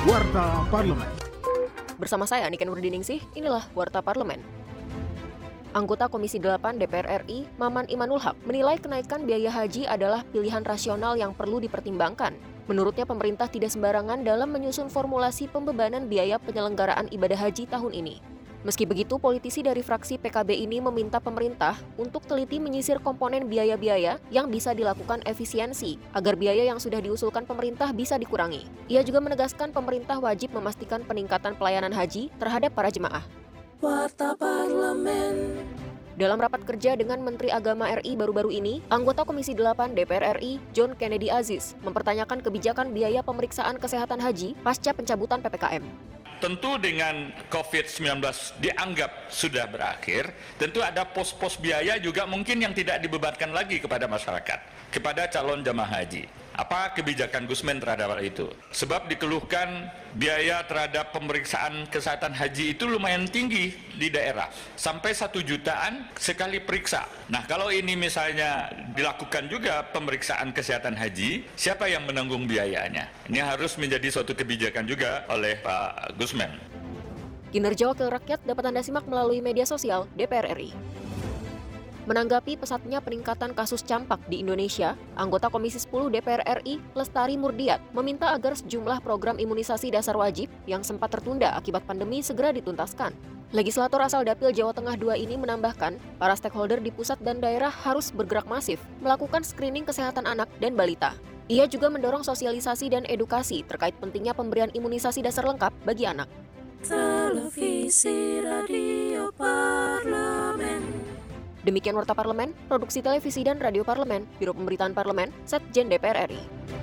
Warta Parlemen. Bersama saya Niken Nurdiningsih, inilah Warta Parlemen. Anggota Komisi 8 DPR RI, Maman Imanul Haq, menilai kenaikan biaya haji adalah pilihan rasional yang perlu dipertimbangkan. Menurutnya pemerintah tidak sembarangan dalam menyusun formulasi pembebanan biaya penyelenggaraan ibadah haji tahun ini. Meski begitu, politisi dari fraksi PKB ini meminta pemerintah untuk teliti menyisir komponen biaya-biaya yang bisa dilakukan efisiensi agar biaya yang sudah diusulkan pemerintah bisa dikurangi. Ia juga menegaskan pemerintah wajib memastikan peningkatan pelayanan haji terhadap para jemaah. Warta Parlemen. Dalam rapat kerja dengan Menteri Agama RI baru-baru ini, anggota Komisi 8 DPR RI, John Kennedy Aziz, mempertanyakan kebijakan biaya pemeriksaan kesehatan haji pasca pencabutan PPKM. Tentu dengan COVID-19 dianggap sudah berakhir, tentu ada pos-pos biaya juga mungkin yang tidak dibebankan lagi kepada masyarakat, kepada calon jamaah haji. Apa kebijakan Gusmen terhadap hal itu? Sebab dikeluhkan biaya terhadap pemeriksaan kesehatan haji itu lumayan tinggi di daerah. Sampai satu jutaan sekali periksa. Nah kalau ini misalnya dilakukan juga pemeriksaan kesehatan haji, siapa yang menanggung biayanya? Ini harus menjadi suatu kebijakan juga oleh Pak Gusmen. Kinerja Wakil Rakyat dapat Anda simak melalui media sosial DPR RI. Menanggapi pesatnya peningkatan kasus campak di Indonesia, anggota Komisi 10 DPR RI, Lestari Murdiat, meminta agar sejumlah program imunisasi dasar wajib yang sempat tertunda akibat pandemi segera dituntaskan. Legislator asal Dapil Jawa Tengah II ini menambahkan, para stakeholder di pusat dan daerah harus bergerak masif, melakukan screening kesehatan anak dan balita. Ia juga mendorong sosialisasi dan edukasi terkait pentingnya pemberian imunisasi dasar lengkap bagi anak. Televisi Radio. Demikian Warta Parlemen, Produksi Televisi dan Radio Parlemen, Biro Pemberitaan Parlemen, Setjen DPR RI.